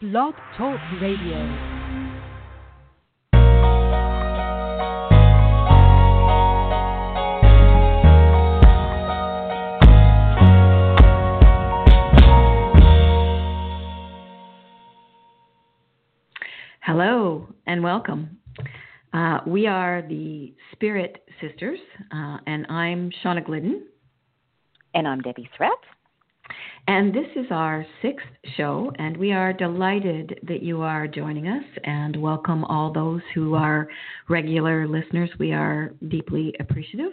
Blog Talk Radio. Hello and welcome. Uh, we are the Spirit Sisters, uh, and I'm Shauna Glidden. And I'm Debbie Threat. And this is our sixth show, and we are delighted that you are joining us and welcome all those who are regular listeners. We are deeply appreciative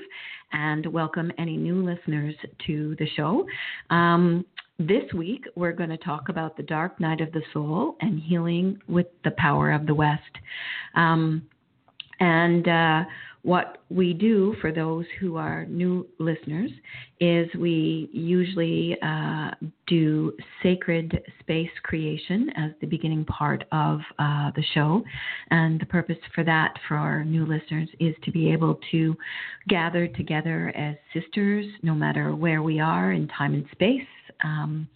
and welcome any new listeners to the show. Um, this week, we're going to talk about the dark night of the soul and healing with the power of the West. Um, and uh, what we do for those who are new listeners is we usually uh, do sacred space creation as the beginning part of uh, the show. And the purpose for that for our new listeners is to be able to gather together as sisters, no matter where we are in time and space. Um,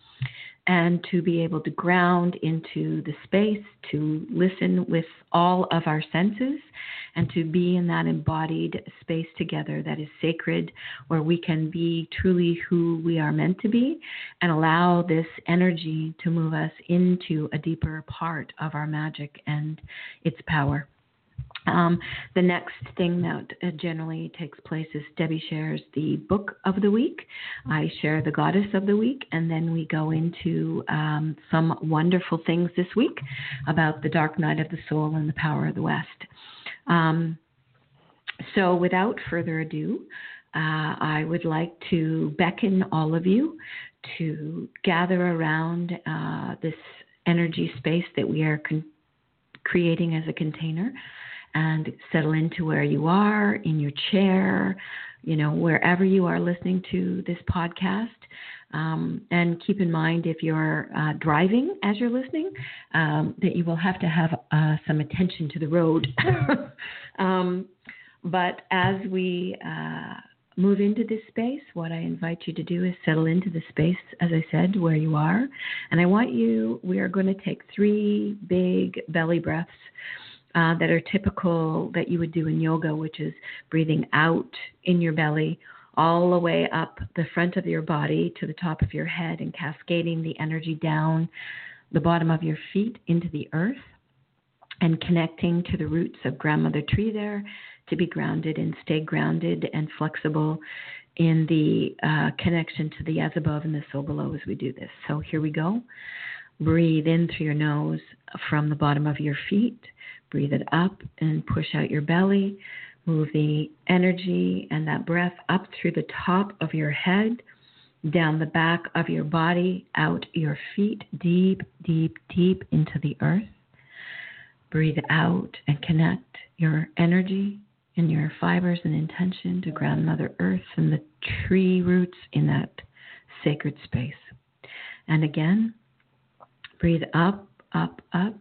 and to be able to ground into the space, to listen with all of our senses, and to be in that embodied space together that is sacred, where we can be truly who we are meant to be and allow this energy to move us into a deeper part of our magic and its power. Um, the next thing that uh, generally takes place is Debbie shares the book of the week. I share the goddess of the week, and then we go into um, some wonderful things this week about the dark night of the soul and the power of the West. Um, so, without further ado, uh, I would like to beckon all of you to gather around uh, this energy space that we are con- creating as a container and settle into where you are in your chair, you know, wherever you are listening to this podcast. Um, and keep in mind if you're uh, driving as you're listening, um, that you will have to have uh, some attention to the road. um, but as we uh, move into this space, what I invite you to do is settle into the space, as I said, where you are. And I want you, we are going to take three big belly breaths uh, that are typical that you would do in yoga, which is breathing out in your belly all the way up the front of your body to the top of your head and cascading the energy down the bottom of your feet into the earth and connecting to the roots of grandmother tree there to be grounded and stay grounded and flexible in the uh, connection to the as above and the so below as we do this. So here we go. Breathe in through your nose from the bottom of your feet. Breathe it up and push out your belly. Move the energy and that breath up through the top of your head, down the back of your body, out your feet, deep, deep, deep into the earth. Breathe out and connect your energy and your fibers and intention to Grandmother Earth and the tree roots in that sacred space. And again, breathe up, up, up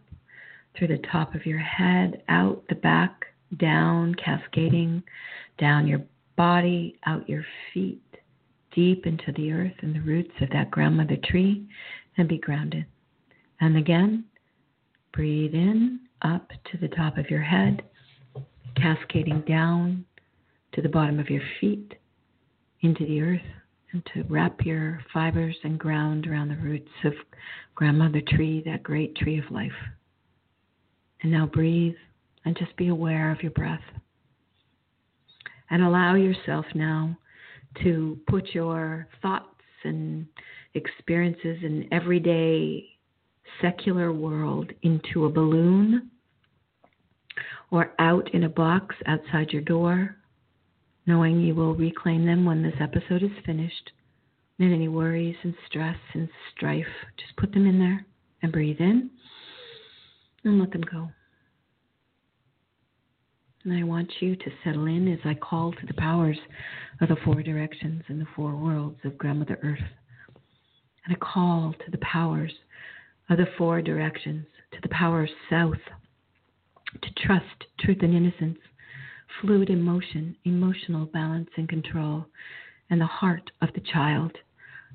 through the top of your head, out the back, down, cascading down your body, out your feet, deep into the earth and the roots of that grandmother tree, and be grounded. And again, breathe in, up to the top of your head, cascading down to the bottom of your feet, into the earth, and to wrap your fibers and ground around the roots of grandmother tree, that great tree of life. And now breathe and just be aware of your breath. And allow yourself now to put your thoughts and experiences in everyday secular world into a balloon or out in a box outside your door, knowing you will reclaim them when this episode is finished. And any worries and stress and strife, just put them in there and breathe in and let them go. And I want you to settle in as I call to the powers of the four directions and the four worlds of Grandmother Earth. And I call to the powers of the four directions, to the power of South, to trust, truth, and innocence, fluid emotion, emotional balance and control, and the heart of the child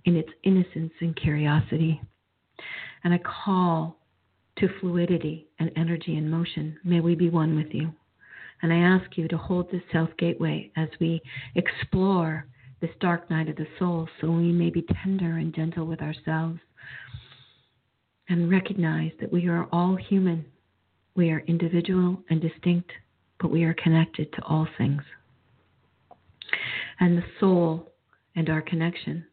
in its innocence and curiosity. And I call to fluidity and energy and motion. May we be one with you. And I ask you to hold this South Gateway as we explore this dark night of the soul so we may be tender and gentle with ourselves and recognize that we are all human. We are individual and distinct, but we are connected to all things. And the soul and our connection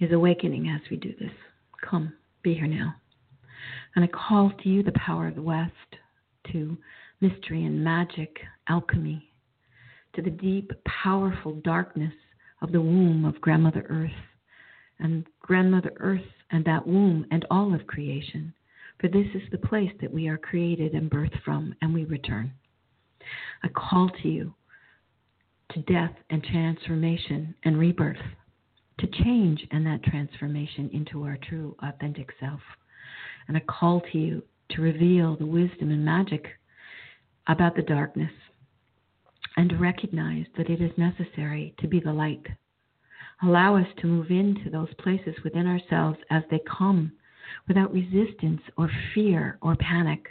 is awakening as we do this. Come, be here now. And I call to you the power of the West, to mystery and magic, alchemy, to the deep, powerful darkness of the womb of Grandmother Earth and Grandmother Earth and that womb and all of creation. For this is the place that we are created and birthed from, and we return. I call to you to death and transformation and rebirth, to change and that transformation into our true, authentic self. And a call to you to reveal the wisdom and magic about the darkness and to recognize that it is necessary to be the light. Allow us to move into those places within ourselves as they come without resistance or fear or panic,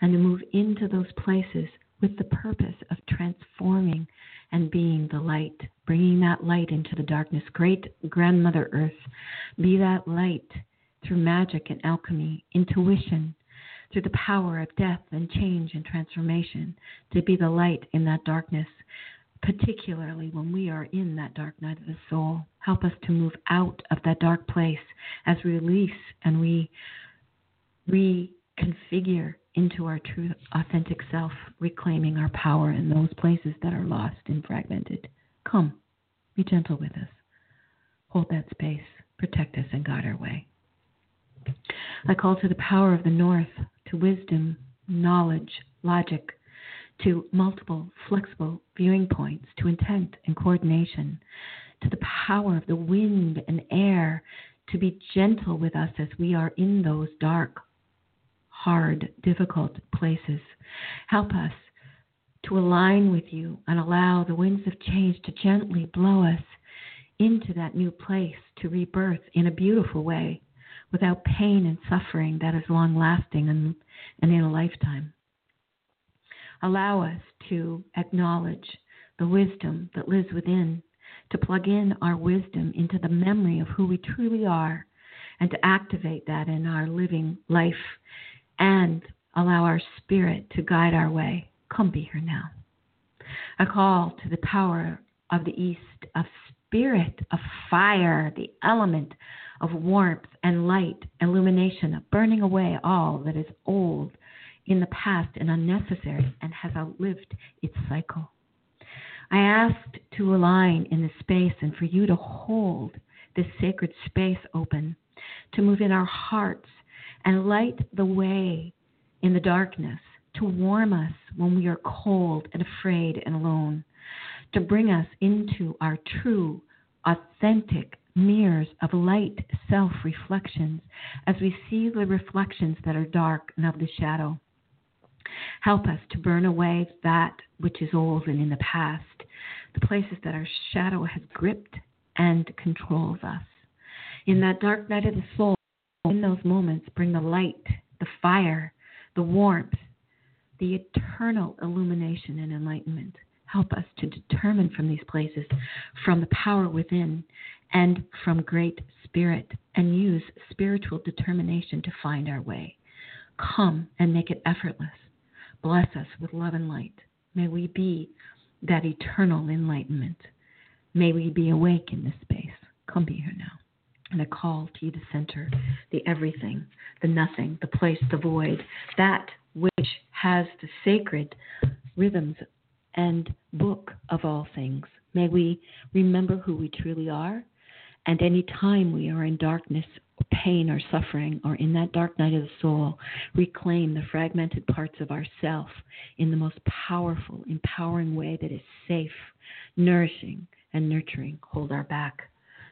and to move into those places with the purpose of transforming and being the light, bringing that light into the darkness. Great Grandmother Earth, be that light through magic and alchemy, intuition, through the power of death and change and transformation, to be the light in that darkness, particularly when we are in that dark night of the soul. Help us to move out of that dark place as we release and we reconfigure into our true authentic self, reclaiming our power in those places that are lost and fragmented. Come, be gentle with us. Hold that space, protect us, and guide our way. I call to the power of the north, to wisdom, knowledge, logic, to multiple, flexible viewing points, to intent and coordination, to the power of the wind and air to be gentle with us as we are in those dark, hard, difficult places. Help us to align with you and allow the winds of change to gently blow us into that new place to rebirth in a beautiful way without pain and suffering that is long lasting and, and in a lifetime. Allow us to acknowledge the wisdom that lives within, to plug in our wisdom into the memory of who we truly are, and to activate that in our living life and allow our spirit to guide our way. Come be here now. A call to the power of the East, of spirit, of fire, the element of warmth and light, illumination, burning away all that is old in the past and unnecessary and has outlived its cycle. I asked to align in this space and for you to hold this sacred space open, to move in our hearts and light the way in the darkness, to warm us when we are cold and afraid and alone, to bring us into our true, authentic mirrors of light self reflections as we see the reflections that are dark and of the shadow. Help us to burn away that which is old and in the past, the places that our shadow has gripped and controls us. In that dark night of the soul, in those moments, bring the light, the fire, the warmth, the eternal illumination and enlightenment. Help us to determine from these places, from the power within, and from great spirit, and use spiritual determination to find our way. Come and make it effortless. Bless us with love and light. May we be that eternal enlightenment. May we be awake in this space. Come be here now. And a call to you the center the everything, the nothing, the place, the void, that which has the sacred rhythms and book of all things. May we remember who we truly are and any time we are in darkness, or pain, or suffering, or in that dark night of the soul, reclaim the fragmented parts of ourself in the most powerful, empowering way that is safe, nourishing, and nurturing. Hold our back.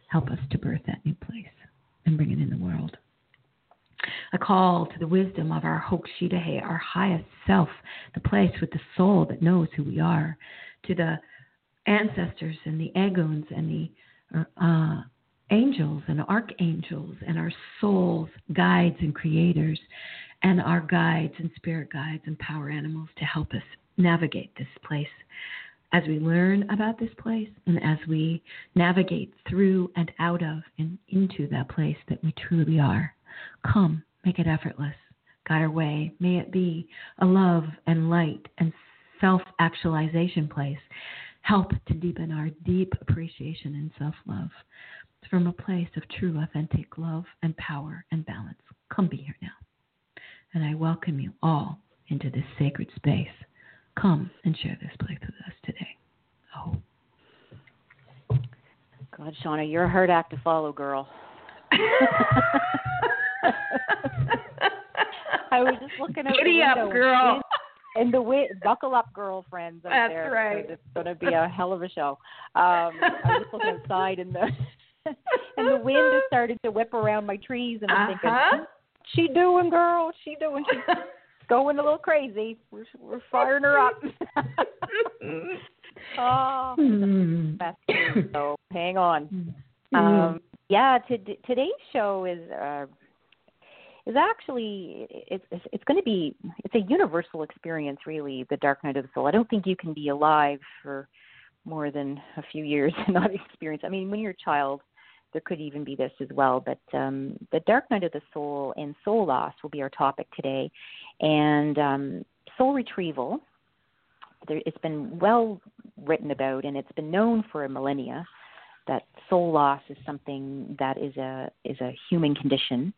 Help us to birth that new place and bring it in the world. A call to the wisdom of our Hokshidahe, our highest self, the place with the soul that knows who we are, to the ancestors and the Eguns and the uh, angels and archangels and our souls, guides and creators, and our guides and spirit guides and power animals to help us navigate this place as we learn about this place and as we navigate through and out of and into that place that we truly are. Come, make it effortless. Guide our way. May it be a love and light and self actualization place. Help to deepen our deep appreciation and self love from a place of true, authentic love and power and balance. Come be here now. And I welcome you all into this sacred space. Come and share this place with us today. Oh. God, Shauna, you're a hard act to follow, girl. I was just looking at Giddy the up, window girl. And the way, buckle up, girlfriends. Out That's there, right. because It's going to be a hell of a show. Um, I was looking outside, and the and the wind has started to whip around my trees, and I'm Uh-huh. thinking, she doing, girl? She doing? She's going a little crazy. We're we're firing her up. oh, Hmm. So hang on. Hmm. Um, yeah, to, today's show is uh, is actually it's it's, it's going to be it's a universal experience, really. The Dark Night of the Soul. I don't think you can be alive for more than a few years and not experience. I mean, when you're a child, there could even be this as well. But um, the Dark Night of the Soul and soul loss will be our topic today, and um, soul retrieval. There, it's been well written about, and it's been known for a millennia that soul loss is something that is a is a human condition.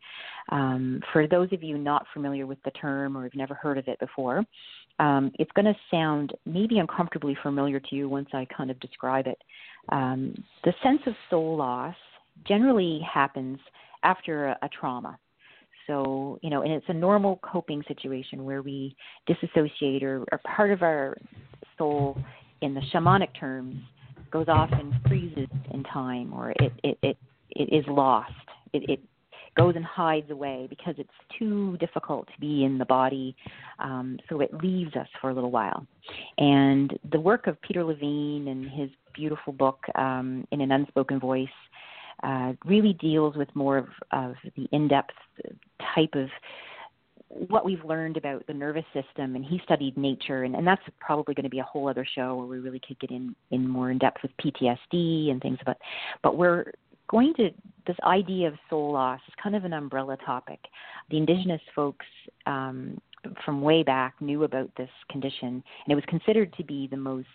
Um, for those of you not familiar with the term or have never heard of it before, um, it's going to sound maybe uncomfortably familiar to you once I kind of describe it. Um, the sense of soul loss generally happens after a, a trauma. So, you know, and it's a normal coping situation where we disassociate or, or part of our soul in the shamanic terms goes off and freezes in time or it it it, it is lost it it goes and hides away because it's too difficult to be in the body um, so it leaves us for a little while and the work of peter levine and his beautiful book um, in an unspoken voice uh, really deals with more of, of the in-depth type of what we've learned about the nervous system and he studied nature and, and that's probably going to be a whole other show where we really could get in, in more in depth with PTSD and things about but we're going to this idea of soul loss is kind of an umbrella topic. The indigenous folks um, from way back knew about this condition and it was considered to be the most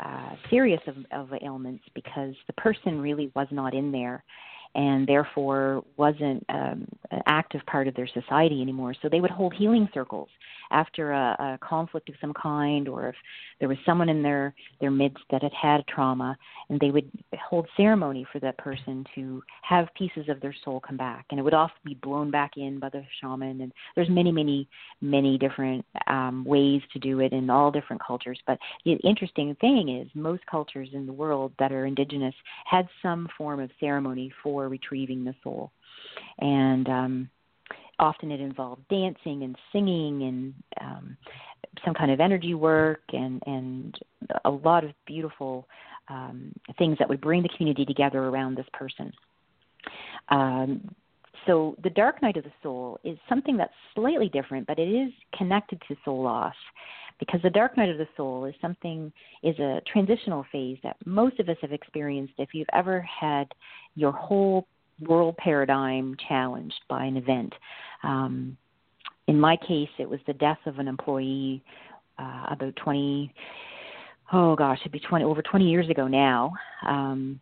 uh, serious of, of ailments because the person really was not in there and therefore wasn't um, an active part of their society anymore. So they would hold healing circles after a, a conflict of some kind, or if there was someone in their their midst that had had trauma, and they would hold ceremony for that person to have pieces of their soul come back, and it would often be blown back in by the shaman. And there's many, many, many different um, ways to do it in all different cultures. But the interesting thing is, most cultures in the world that are indigenous had some form of ceremony for retrieving the soul, and um, often it involved dancing and singing and um, some kind of energy work and and a lot of beautiful um, things that would bring the community together around this person. Um, so the dark night of the soul is something that's slightly different, but it is connected to soul loss because the dark night of the soul is something is a transitional phase that most of us have experienced if you've ever had your whole world paradigm challenged by an event. Um, in my case, it was the death of an employee uh, about 20, oh gosh, it'd be 20, over 20 years ago now. Um,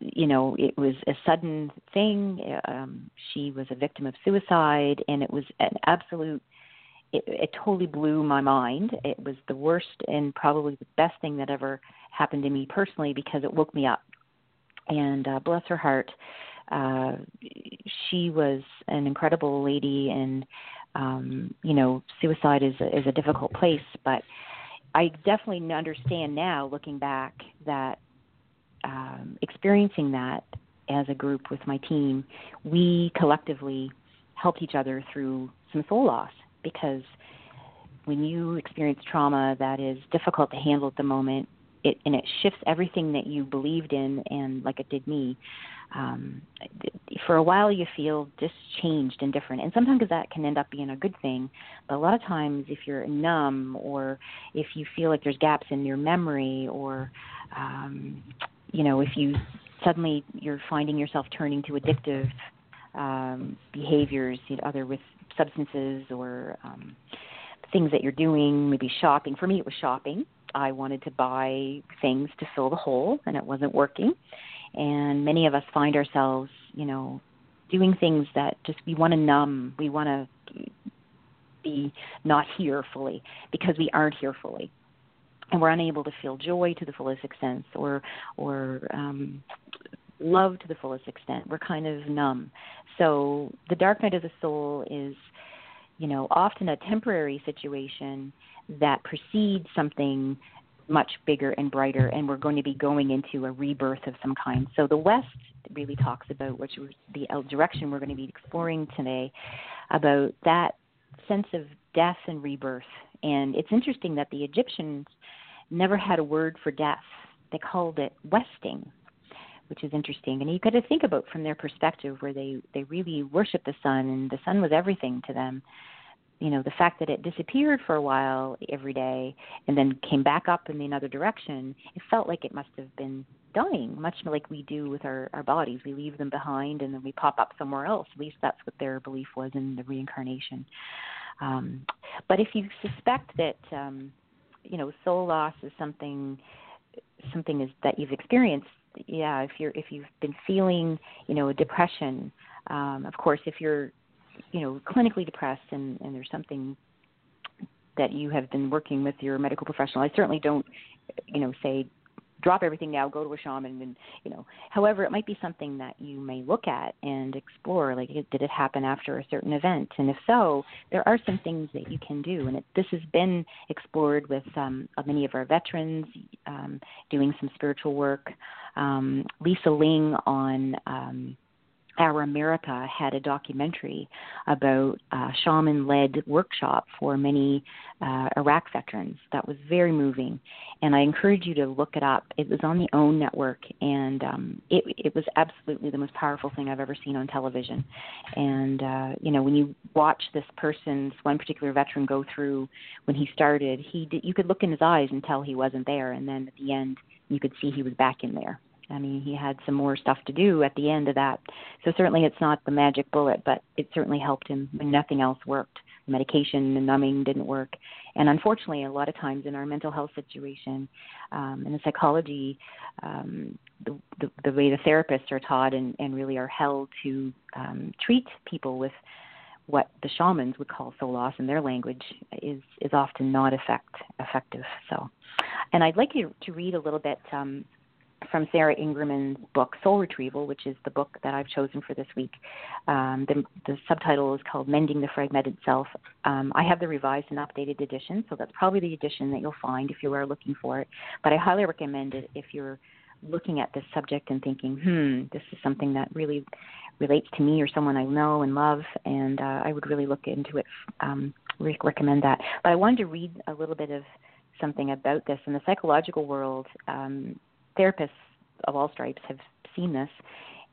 you know, it was a sudden thing. Um, she was a victim of suicide, and it was an absolute. It, it totally blew my mind. It was the worst and probably the best thing that ever happened to me personally because it woke me up. And uh, bless her heart, uh, she was an incredible lady, and um, you know, suicide is a, is a difficult place. But I definitely understand now, looking back, that um, experiencing that as a group with my team, we collectively helped each other through some soul loss because when you experience trauma that is difficult to handle at the moment, it and it shifts everything that you believed in and like it did me. Um for a while you feel just changed and different and sometimes that can end up being a good thing but a lot of times if you're numb or if you feel like there's gaps in your memory or um you know if you suddenly you're finding yourself turning to addictive um behaviors either with substances or um things that you're doing maybe shopping. For me it was shopping I wanted to buy things to fill the hole, and it wasn't working. And many of us find ourselves, you know, doing things that just we want to numb, we want to be not here fully because we aren't here fully. And we're unable to feel joy to the fullest extent or or um love to the fullest extent. We're kind of numb. So the dark night of the soul is you know often a temporary situation that precedes something much bigger and brighter, and we're going to be going into a rebirth of some kind. So the West really talks about, which was the direction we're going to be exploring today, about that sense of death and rebirth. And it's interesting that the Egyptians never had a word for death; they called it westing, which is interesting. And you got to think about from their perspective, where they they really worship the sun, and the sun was everything to them you know the fact that it disappeared for a while every day and then came back up in the other direction it felt like it must have been dying much like we do with our our bodies. We leave them behind and then we pop up somewhere else. At least that's what their belief was in the reincarnation. Um but if you suspect that um you know soul loss is something something is that you've experienced yeah if you're if you've been feeling you know a depression um of course if you're you know clinically depressed and and there's something that you have been working with your medical professional i certainly don't you know say drop everything now go to a shaman and you know. However it might be something that you may look at and explore like did it happen after a certain event? And if so there are some things that you can do. And it, this has been explored with um, many of our veterans um, doing some spiritual work. Um, lisa ling on um, our America had a documentary about a shaman led workshop for many uh, Iraq veterans. That was very moving. And I encourage you to look it up. It was on the OWN network, and um, it, it was absolutely the most powerful thing I've ever seen on television. And, uh, you know, when you watch this person's, one particular veteran go through when he started, he did, you could look in his eyes and tell he wasn't there. And then at the end, you could see he was back in there I mean, he had some more stuff to do at the end of that. So certainly it's not the magic bullet, but it certainly helped him when nothing else worked. Medication and numbing didn't work. And unfortunately, a lot of times in our mental health situation, um, in the psychology, um, the, the, the way the therapists are taught and, and really are held to um, treat people with what the shamans would call soul loss in their language is is often not effect effective. So, and I'd like you to read a little bit um, from Sarah Ingerman's book Soul Retrieval, which is the book that I've chosen for this week. Um, the, the, subtitle is called Mending the Fragmented Self. Um, I have the revised and updated edition, so that's probably the edition that you'll find if you are looking for it. But I highly recommend it if you're looking at this subject and thinking, hmm, this is something that really relates to me or someone I know and love, and uh, I would really look into it. Um, re- recommend that. But I wanted to read a little bit of something about this in the psychological world. Um, therapists of all stripes have seen this,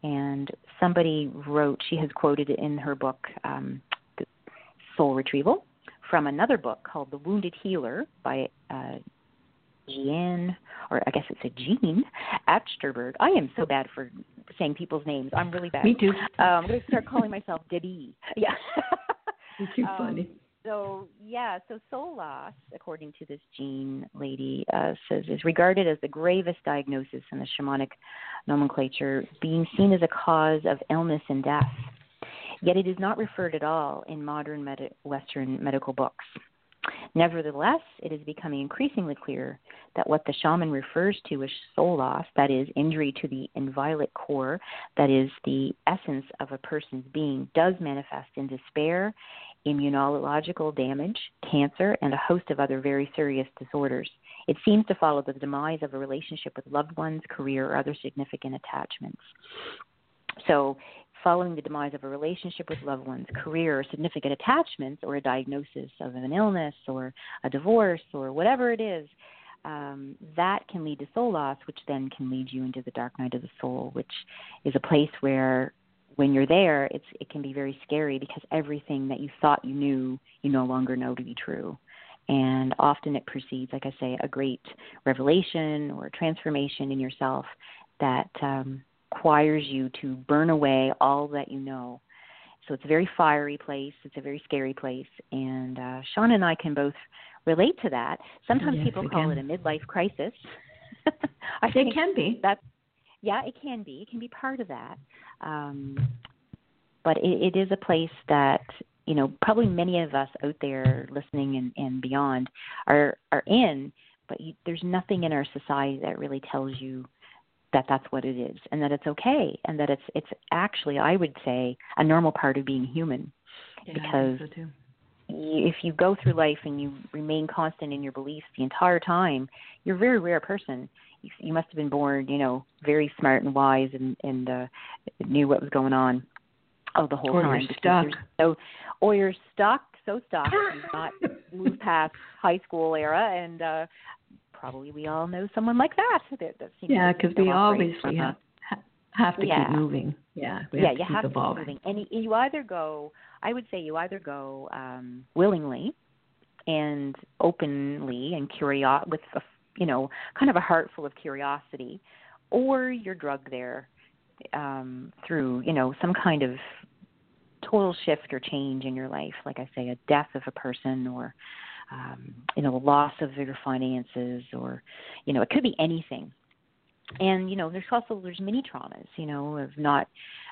and somebody wrote. She has quoted in her book, um, Soul Retrieval, from another book called The Wounded Healer by uh, Jean, or I guess it's a Jean Achterberg. I am so bad for saying people's names. I'm really bad. Me too. Um, I'm going to start calling myself Debbie. Yeah. You're too um, funny so yeah, so soul loss, according to this Jean lady, uh, says is regarded as the gravest diagnosis in the shamanic nomenclature, being seen as a cause of illness and death. Yet it is not referred at all in modern med- Western medical books. Nevertheless, it is becoming increasingly clear that what the shaman refers to as soul loss, that is, injury to the inviolate core, that is, the essence of a person's being, does manifest in despair immunological damage, cancer, and a host of other very serious disorders. It seems to follow the demise of a relationship with loved ones, career, or other significant attachments. So, following the demise of a relationship with loved ones, career, or significant attachments, or a diagnosis of an illness, or a divorce, or whatever it is, um, that can lead to soul loss, which then can lead you into the dark night of the soul, which is a place where when you're there, it's it can be very scary because everything that you thought you knew, you no longer know to be true. And often it precedes, like I say, a great revelation or transformation in yourself that um, requires you to burn away all that you know. So it's a very fiery place. It's a very scary place. And uh, Shauna and I can both relate to that. Sometimes yes, people call can. it a midlife crisis. I it think can be. That's yeah, it can be. It can be part of that. Um, but it, it is a place that you know probably many of us out there listening and, and beyond are are in. But you, there's nothing in our society that really tells you that that's what it is and that it's okay and that it's it's actually I would say a normal part of being human Yeah, because so too. if you go through life and you remain constant in your beliefs the entire time, you're a very rare person. You, must have been born, you know, very smart and wise and and uh, knew what was going on oh the whole Or time. you're stuck. So, or you're stuck, so stuck, you've not moved past high school era, and uh, probably we all know someone like that. that, that seems Yeah, because we obviously have have to Yeah. keep moving. Yeah, we yeah, have to keep have evolving. to keep moving, and you either go. I would say you either go um, willingly and openly and curio with a, you know kind of a heart full of curiosity, or you're there um, through you know some kind of total shift or change in your life, like I say, a death of a person or um, you know loss of your finances, or you know it could be anything. And you know there's also there's many traumas you know of not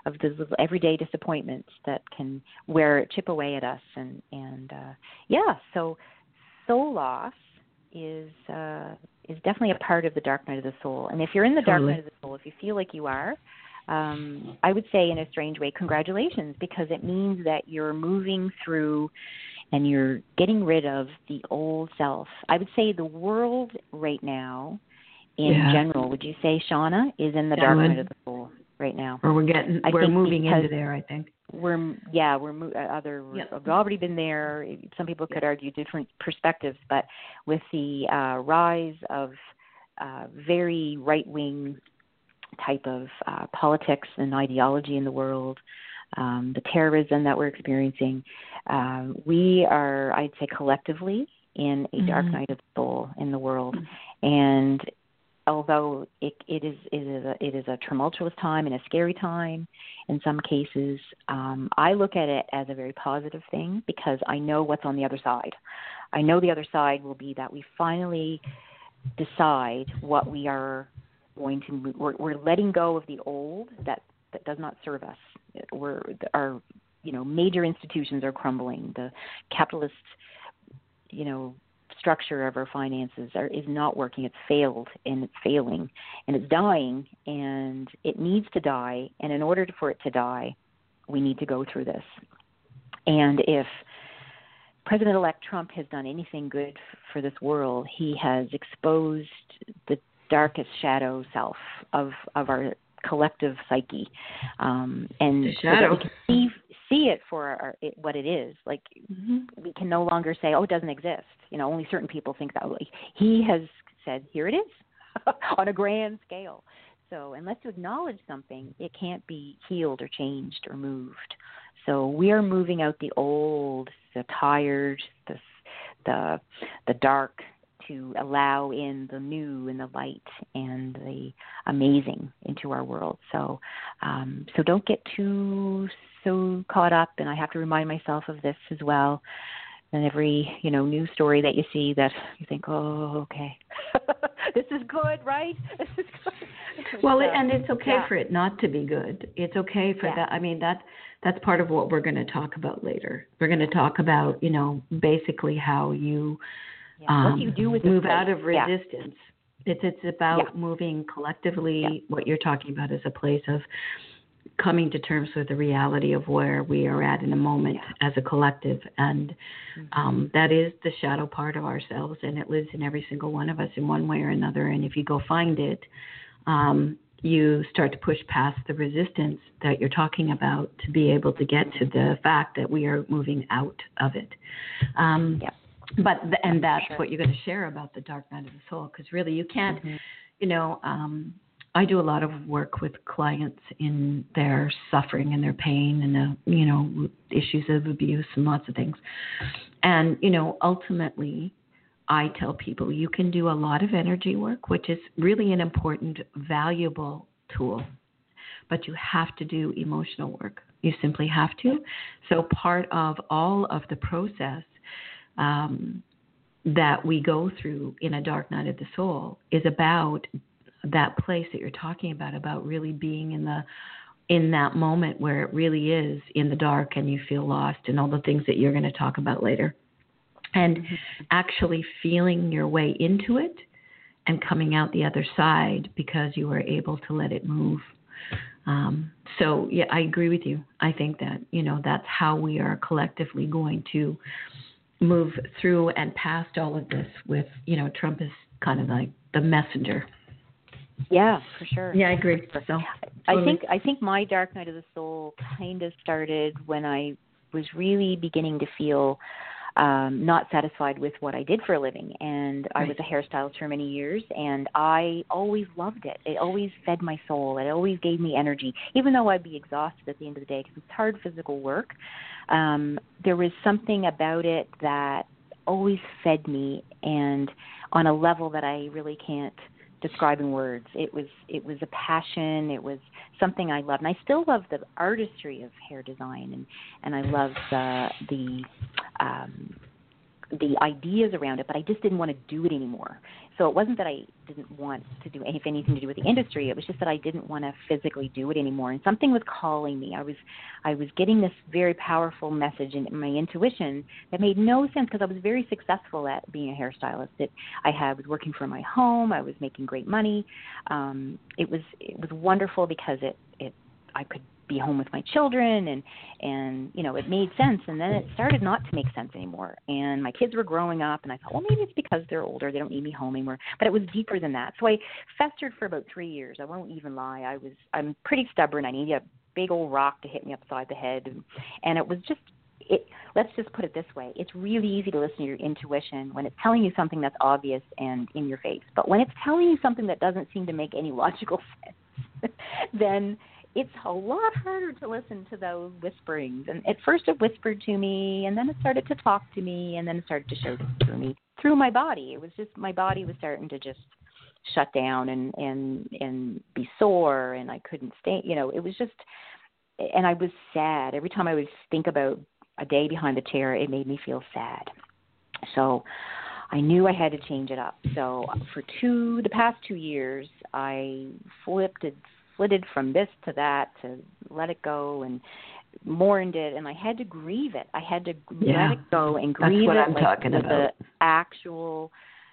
of the little everyday disappointments that can wear chip away at us and and uh yeah so soul loss is uh is definitely a part of the dark night of the soul and if you're in the dark night of the soul if you feel like you are um i would say in a strange way congratulations because it means that you're moving through and you're getting rid of the old self i would say the world right now in Yeah. general, would you say Shauna is in the Yeah, dark night of the soul right now? Or we're getting I we're moving into there. I think. We're yeah, we're mo- uh, other Yep. we've already been there. Some people could argue different perspectives, but with the uh, rise of uh, very right wing type of uh, politics and ideology in the world, um, the terrorism that we're experiencing, um, we are, I'd say, collectively in a dark Mhm. night of the soul in the world, Mhm. and although it, it is it is a it is a tumultuous time and a scary time in some cases, um, I look at it as a very positive thing because I know what's on the other side. I know the other side will be that we finally decide what we are going to. We're, we're letting go of the old that that does not serve us. We're our you know major institutions are crumbling. The capitalist you know structure of our finances are, is not working. It's failed and it's failing and it's dying and it needs to die. And in order for it to die, we need to go through this. And if President elect Trump has done anything good for this world, he has exposed the darkest shadow self of, of our collective psyche. Um, and so that we can see, see it for our, it, what it is. Like Mm-hmm. we can no longer say, "Oh, it doesn't exist." You know, only certain people think that way. He has said, "Here it is," on a grand scale. So, unless you acknowledge something, it can't be healed or changed or moved. So, we are moving out the old, the tired, the the the dark to allow in the new and the light and the amazing into our world. So, um, so don't get too so caught up. And I have to remind myself of this as well. And every you know news story that you see that you think, oh, okay, this is good, right? This is good. Well, So, and it's okay yeah. for it not to be good. It's okay for Yeah. that. I mean, that that's part of what we're going to talk about later. We're going to talk about, you know, basically how you Yeah. what um, do you do with move place? out of Yeah. resistance. It's it's about Yeah. moving collectively. Yeah. What you're talking about is a place of coming to terms with the reality of where we are at in a moment Yeah. as a collective, and Mhm. um, that is the shadow part of ourselves, and it lives in every single one of us in one way or another. And if you go find it, um, you start to push past the resistance that you're talking about to be able to get to the fact that we are moving out of it. Um, Yeah. But the, and that's sure. what you're going to share about the dark night of the soul because really you can't Mhm. you know um i do a lot of work with clients in their suffering and their pain and uh, you know issues of abuse and lots of things and you know ultimately i tell people you can do a lot of energy work which is really an important valuable tool but you have to do emotional work you simply have to so part of all of the process um, that we go through in a dark night of the soul is about that place that you're talking about about really being in the in that moment where it really is in the dark and you feel lost and all the things that you're going to talk about later. And actually feeling your way into it and coming out the other side because you were able to let it move. Um, so yeah i agree with you. I think that you know that's how we are collectively going to move through and past all of this with you know Trump is kind of like the messenger. Yeah, for sure. Yeah, I agree. So I think I think my dark night of the soul kind of started when I was really beginning to feel um, not satisfied with what I did for a living. And I was a hairstylist for many years, and I always loved it. It always fed my soul. It always gave me energy, even though I'd be exhausted at the end of the day because it's hard physical work. Um, there was something about it that always fed me, and on a level that I really can't describe in words. It was it was a passion. It was something I loved, and I still love the artistry of hair design, and and I love the the um, the ideas around it, but I just didn't want to do it anymore. So it wasn't that I didn't want to do anything to do with the industry. It was just that I didn't want to physically do it anymore. And something was calling me. I was I was getting this very powerful message in my intuition that made no sense because I was very successful at being a hairstylist. It, I had was working from my home. I was making great money. Um, it was it was wonderful because it it I could be home with my children and and you know it made sense. And then it started not to make sense anymore. And my kids were growing up and i thought well maybe it's because they're older. They don't need me home anymore. But it was deeper than that. So i festered for about three years. I won't even lie. I was i'm pretty stubborn. I need a big old rock to hit me upside the head. And, it was just it let's just put it this way. It's really easy to listen to your intuition when it's telling you something that's obvious and in your face. But when it's telling you something that doesn't seem to make any logical sense then it's a lot harder to listen to those whisperings. And at first it whispered to me, and then it started to talk to me, and then it started to show through me through my body. It was just my body was starting to just shut down and and and be sore, and I couldn't stay. You know, it was just, and I was sad every time I would think about a day behind the chair. It made me feel sad. So. I knew I had to change it up. So for two the past two years, I flipped flitted from this to that to let it go and mourned it and I had to grieve it. I had to Yeah. let it go and That's grieve what it I'm like talking the, about. the actual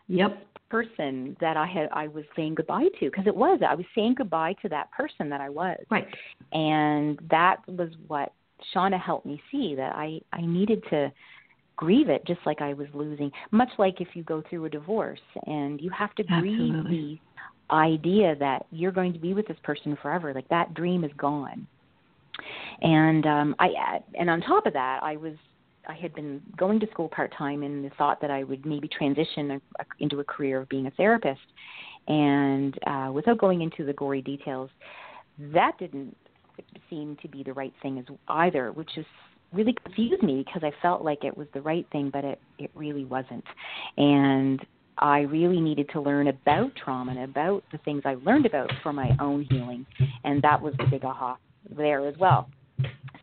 Yep. person that I had I was saying goodbye to because it was I was saying goodbye to that person that I was. Right. And that was what Shauna helped me see that I I needed to grieve it just like I was losing much like if you go through a divorce and you have to grieve Absolutely. the idea that you're going to be with this person forever like that dream is gone. And um i and on top of that i was i had been going to school part time in the thought that i would maybe transition a, a, into a career of being a therapist. And uh without going into the gory details that didn't seem to be the right thing as either which is really confused me because i felt like it was the right thing but it it really wasn't. And I really needed to learn about trauma and about the things I learned about for my own healing. And that was the big aha there as well.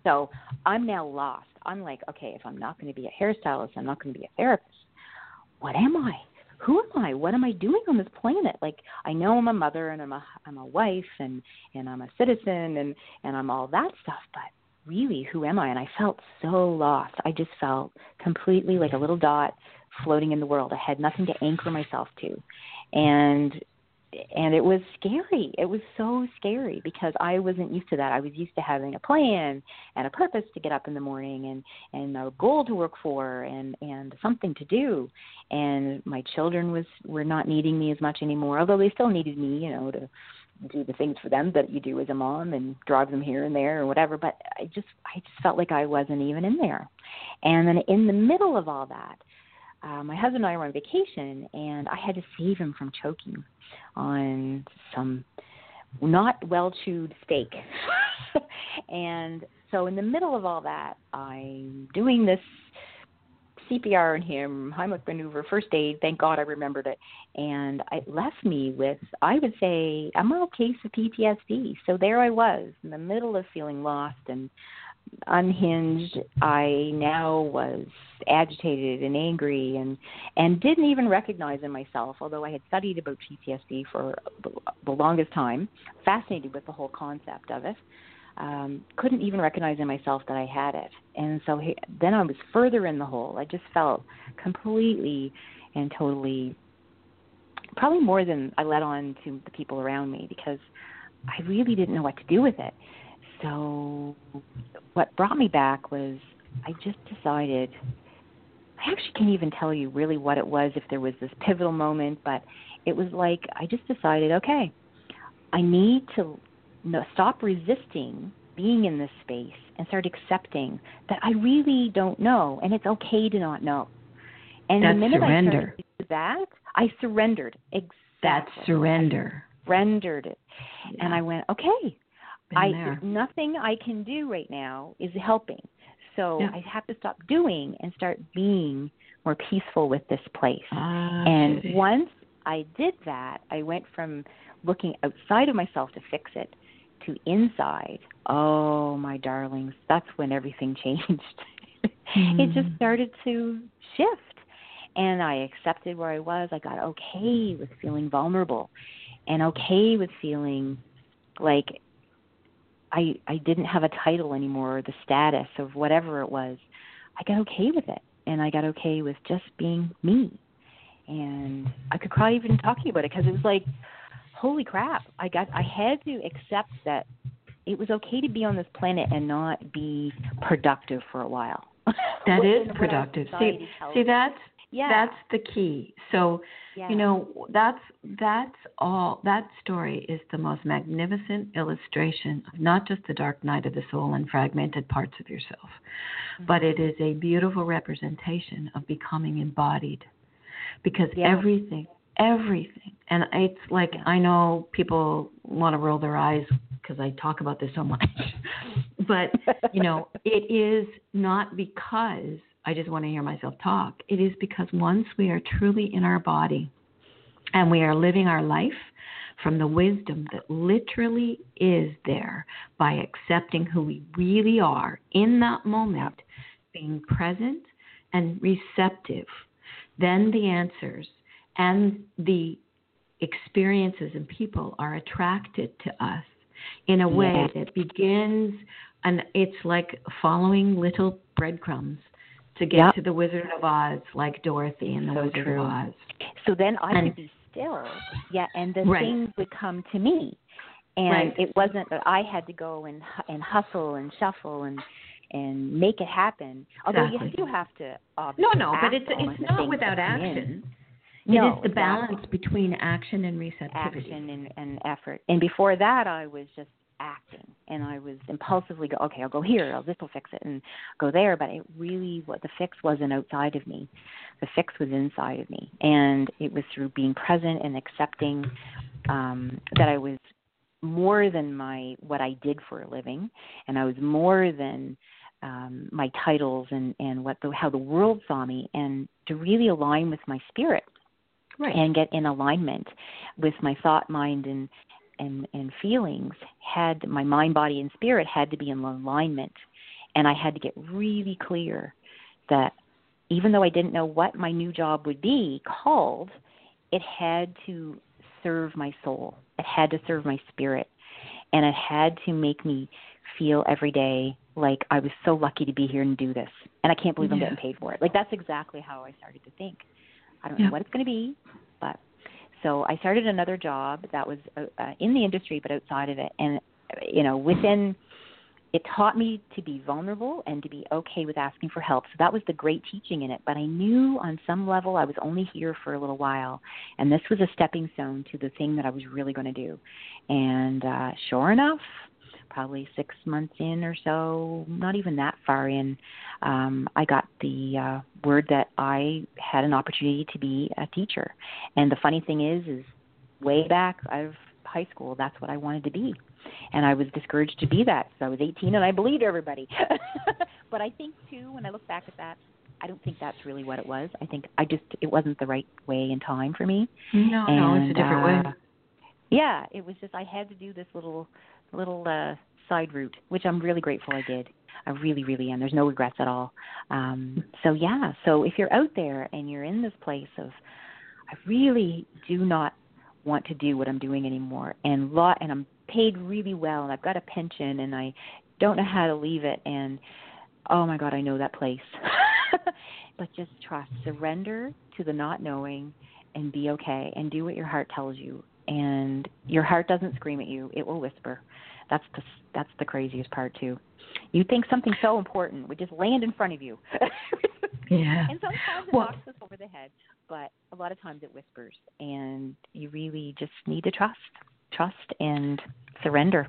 So I'm now lost. I'm like, okay, if I'm not going to be a hairstylist, I'm not going to be a therapist. What am I? Who am I? What am I doing on this planet? Like I know I'm a mother and I'm a I'm a wife and and I'm a citizen and and I'm all that stuff, but really who am I? And I felt so lost. I just felt completely like a little dot floating in the world. I had nothing to anchor myself to. And and it was scary. It was so scary because I wasn't used to that. I was used to having a plan and a purpose to get up in the morning and and a goal to work for and and something to do. And my children was were not needing me as much anymore, although they still needed me, you know, to do the things for them that you do as a mom and drive them here and there or whatever. But I just I just felt like I wasn't even in there. And then in the middle of all that, uh, my husband and I were on vacation, and I had to save him from choking on some not well chewed steak. and so, in the middle of all that, I'm doing this CPR on him, Heimlich maneuver, first aid. Thank God I remembered it. And it left me with, I would say, a mild case of PTSD. So there I was in the middle of feeling lost and unhinged. I now was agitated and angry and and didn't even recognize in myself although I had studied about PTSD for the longest time fascinated with the whole concept of it um, couldn't even recognize in myself that I had it. And so he, then I was further in the hole. I just felt completely and totally, probably more than I let on to the people around me because I really didn't know what to do with it. So what brought me back was I just decided. I actually can't even tell you really what it was if there was this pivotal moment, but it was like I just decided, okay, I need to no, stop resisting being in this space and start accepting that I really don't know, and it's okay to not know. And That's the minute surrender. I started to do that, I surrendered. Exactly. That's surrender. I surrendered it, Yeah. and I went, okay. I there. nothing I can do right now is helping. So Yeah. I have to stop doing and start being more peaceful with this place. Ah, And shitty. once I did that, I went from looking outside of myself to fix it to inside. Oh, my darlings, that's when everything changed. it just Mm. started to shift. And I accepted where I was. I got okay with feeling vulnerable and okay with feeling like I I didn't have a title anymore or the status of whatever it was. I got okay with it and I got okay with just being me. And I could cry even talking about it because it was like holy crap. I got I had to accept that it was okay to be on this planet and not be productive for a while. that is And what our productive. See, see that's yeah, that's the key. So yeah. you know that's that's all. That story is the most magnificent illustration of not just the dark night of the soul and fragmented parts of yourself, Mm-hmm. but it is a beautiful representation of becoming embodied. Because Yeah. everything, everything, and it's like I know people want to roll their eyes because I talk about this so much, but you know, it is not because I just want to hear myself talk. It is because once we are truly in our body and we are living our life from the wisdom that literally is there by accepting who we really are in that moment, being present and receptive, then the answers and the experiences and people are attracted to us in a way that begins and it's like following little breadcrumbs to get Yep. to the Wizard of Oz, like Dorothy in the So Wizard true. of Oz. So then I And- could be still, yeah, and the Right. things would come to me, and Right. it wasn't that I had to go and and hustle and shuffle and and make it happen. Although Exactly. you do have to. Uh, no, obviously no, but it's it's not without that come in. action. No, it is the exactly. balance between action and receptivity. action and, and effort. And before that, I was just acting, and I was impulsively go, okay, I'll go here, I'll this will fix it, and go there. But it really, what the fix wasn't outside of me, the fix was inside of me, and it was through being present and accepting um, that I was more than my what I did for a living, and I was more than um, my titles and and what the, how the world saw me, and to really align with my spirit Right. and get in alignment with my thought, mind, and and and feelings. Had my mind, body, and spirit had to be in alignment, and I had to get really clear that even though I didn't know what my new job would be called, it had to serve my soul. It had to serve my spirit, and it had to make me feel every day like I was so lucky to be here and do this, and I can't believe I'm Yeah. getting paid for it. Like that's exactly how I started to think. I don't Yeah. know what it's going to be, but so I started another job that was uh, uh, in the industry but outside of it, and uh, you know within it taught me to be vulnerable and to be okay with asking for help. So that was the great teaching in it. But I knew on some level I was only here for a little while, and this was a stepping stone to the thing that I was really going to do. And uh, sure enough, probably six months in or so, not even that far in, um, I got the uh, word that I had an opportunity to be a teacher. And the funny thing is, is way back out of high school, that's what I wanted to be. And I was discouraged to be that. So I was 18 and I believed everybody. but I think too, when I look back at that, I don't think that's really what it was. I think I just it wasn't the right way and time for me. No, and, no, it's a different uh, way. Yeah, it was just I had to do this little little uh side route, which I'm really grateful I did. I really, really am. There's no regrets at all. Um so yeah, so if you're out there and you're in this place of I really do not want to do what I'm doing anymore and lot and I'm paid really well and I've got a pension and I don't know how to leave it and oh my god, I know that place. but just trust, surrender to the not knowing and be okay and do what your heart tells you and your heart doesn't scream at you, it will whisper. That's the that's the craziest part too. You think something so important would just land in front of you. Yeah. And sometimes it Well- knocks us over the head, but a lot of times it whispers, and you really just need to trust, trust, and surrender.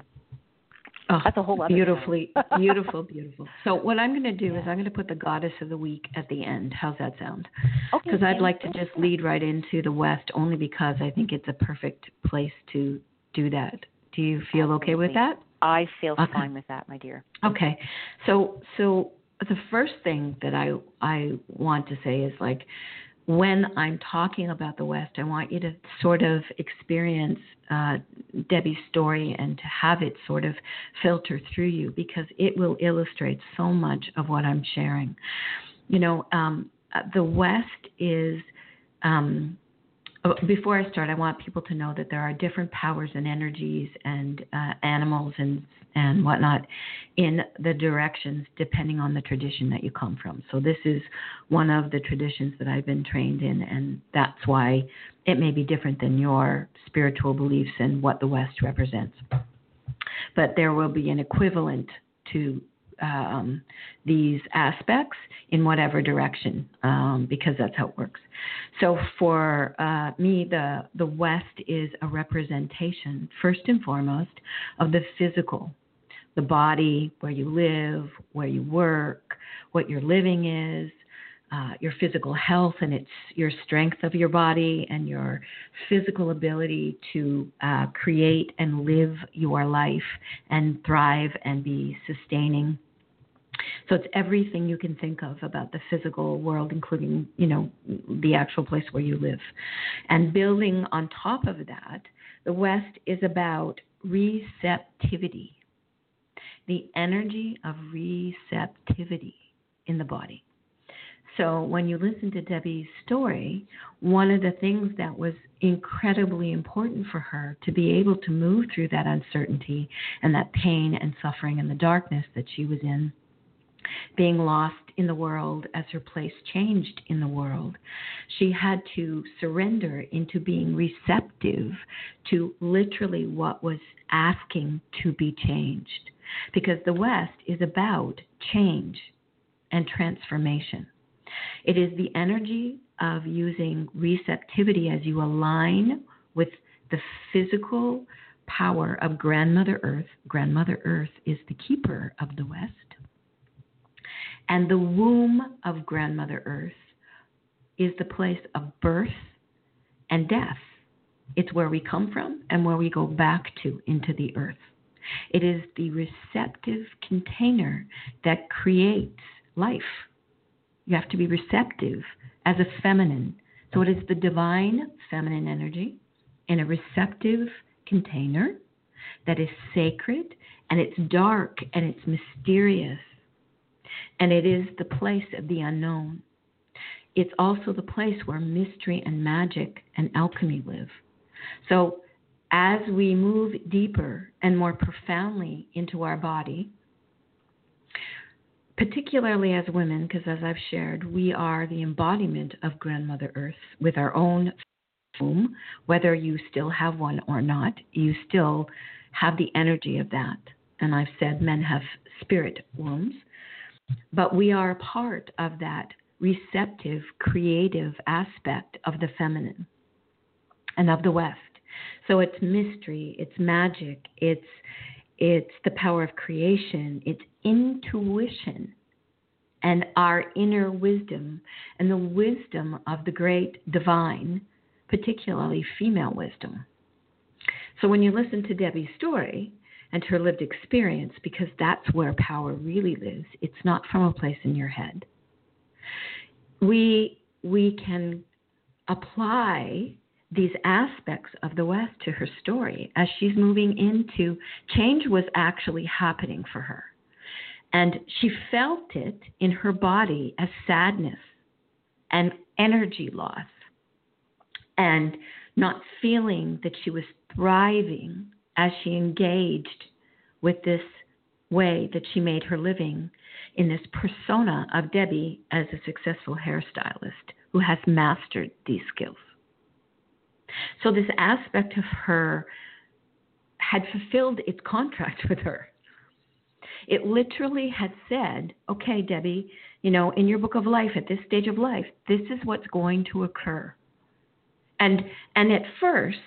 Oh, That's a whole other beautifully, beautiful, beautiful. So what I'm going to do is I'm going to put the goddess of the week at the end. How's that sound? Okay. Because I'd like to just lead right into the West, only because I think it's a perfect place to do that. Do you feel okay with that? I feel Okay. fine with that, my dear. Okay. So so the first thing that I I want to say is like when I'm talking about the West, I want you to sort of experience uh, Debbie's story and to have it sort of filter through you because it will illustrate so much of what I'm sharing. You know, um, uh, the West is. Um, before I start, I want people to know that there are different powers and energies and uh, animals and and whatnot in the directions depending on the tradition that you come from. So this is one of the traditions that I've been trained in, and that's why it may be different than your spiritual beliefs and what the West represents. But there will be an equivalent to um, these aspects in whatever direction, um, because that's how it works. So for uh, me, the the West is a representation, first and foremost, of the physical, the body, where you live, where you work, what your living is, uh, your physical health, and it's your strength of your body and your physical ability to uh, create and live your life and thrive and be sustaining. So it's everything you can think of about the physical world, including, you know, the actual place where you live. And building on top of that, the West is about receptivity, the energy of receptivity in the body. So when you listen to Debbie's story, one of the things that was incredibly important for her to be able to move through that uncertainty and that pain and suffering and the darkness that she was in being lost in the world as her place changed in the world, she had to surrender into being receptive to literally what was asking to be changed. Because the West is about change and transformation. It is the energy of using receptivity as you align with the physical power of Grandmother Earth. Grandmother Earth is the keeper of the West. And the womb of Grandmother Earth is the place of birth and death. It's where we come from and where we go back to into the earth. It is the receptive container that creates life. You have to be receptive as a feminine. So it is the divine feminine energy in a receptive container that is sacred and it's dark and it's mysterious and it is the place of the unknown. It's also the place where mystery and magic and alchemy live. So, as we move deeper and more profoundly into our body, particularly as women, because as I've shared, we are the embodiment of Grandmother Earth with our own womb, whether you still have one or not, you still have the energy of that. And I've said men have spirit wombs but we are a part of that receptive, creative aspect of the feminine and of the West. So it's mystery, it's magic, it's it's the power of creation, it's intuition and our inner wisdom and the wisdom of the great divine, particularly female wisdom. So when you listen to Debbie's story and her lived experience, because that's where power really lives, it's not from a place in your head. We we can apply these aspects of the West to her story as she's moving into change was actually happening for her. And she felt it in her body as sadness and energy loss and not feeling that she was thriving as she engaged with this way that she made her living in this persona of Debbie as a successful hairstylist who has mastered these skills. So, this aspect of her had fulfilled its contract with her. It literally had said, okay, Debbie, you know, in your book of life, at this stage of life, this is what's going to occur. And, and at first,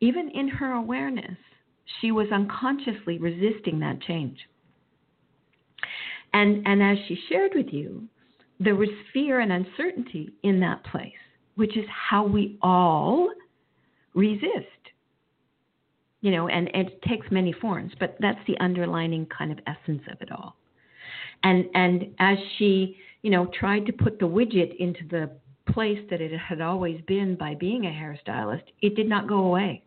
even in her awareness, she was unconsciously resisting that change. And, and as she shared with you, there was fear and uncertainty in that place, which is how we all resist. You know, and, and it takes many forms, but that's the underlining kind of essence of it all. And and as she, you know, tried to put the widget into the place that it had always been by being a hairstylist, it did not go away.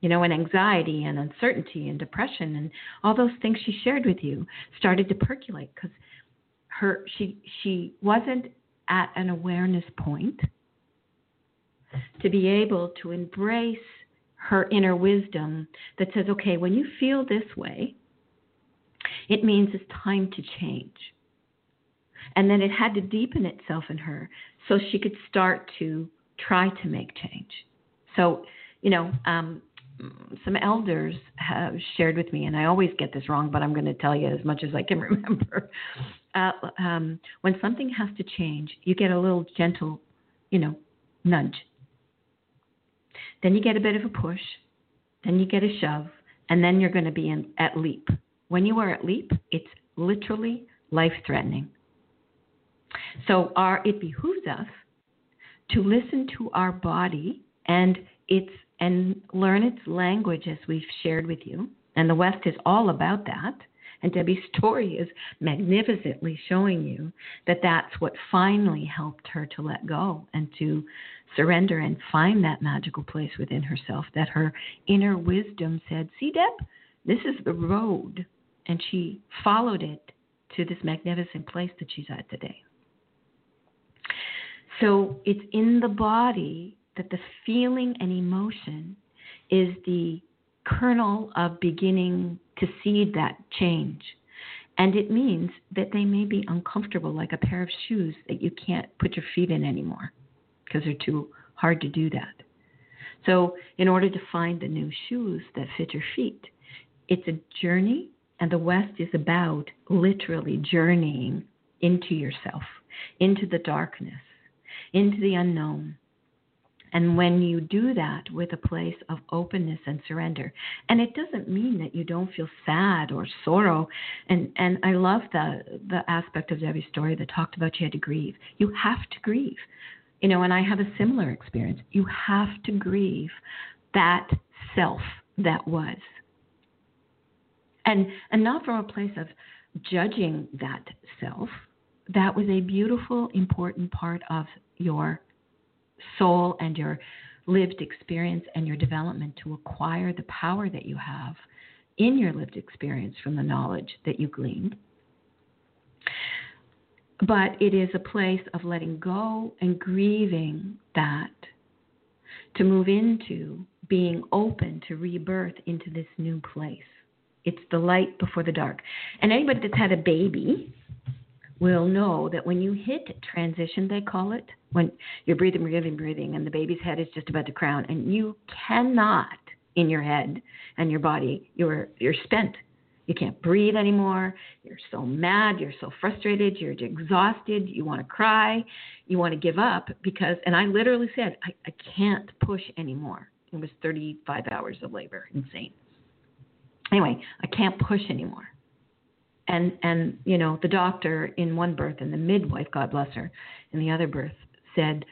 You know, and anxiety and uncertainty and depression and all those things she shared with you started to percolate because her she she wasn't at an awareness point to be able to embrace her inner wisdom that says, okay, when you feel this way, it means it's time to change. And then it had to deepen itself in her so she could start to try to make change. So, you know, um, some elders have shared with me, and I always get this wrong, but I'm going to tell you as much as I can remember. Uh, um, when something has to change, you get a little gentle, you know, nudge. Then you get a bit of a push, then you get a shove, and then you're going to be in, at leap. When you are at leap, it's literally life threatening. So our, it behooves us to listen to our body and its and learn its language as we've shared with you. And the West is all about that. And Debbie's story is magnificently showing you that that's what finally helped her to let go and to surrender and find that magical place within herself that her inner wisdom said, See, Deb, this is the road. And she followed it to this magnificent place that she's at today. So it's in the body that the feeling and emotion is the kernel of beginning to seed that change. And it means that they may be uncomfortable, like a pair of shoes that you can't put your feet in anymore because they're too hard to do that. So, in order to find the new shoes that fit your feet, it's a journey, and the West is about literally journeying into yourself, into the darkness, into the unknown, and when you do that with a place of openness and surrender, and it doesn't mean that you don't feel sad or sorrow, and and I love the the aspect of Debbie's story that talked about she had to grieve. You have to grieve, you know, and I have a similar experience. You have to grieve that self that was, and and not from a place of judging that self. That was a beautiful, important part of your soul and your lived experience and your development to acquire the power that you have in your lived experience from the knowledge that you gleaned. But it is a place of letting go and grieving that to move into being open to rebirth into this new place. It's the light before the dark. And anybody that's had a baby will know that when you hit transition, they call it, when you're breathing, breathing, breathing, and the baby's head is just about to crown, and you cannot in your head and your body, you're you're spent. You can't breathe anymore. You're so mad. You're so frustrated. You're exhausted. You want to cry. You want to give up because, and I literally said, I, I can't push anymore. It was 35 hours of labor. Insane. anyway, I can't push anymore. And and you know, the doctor in one birth and the midwife, God bless her, in the other birth said,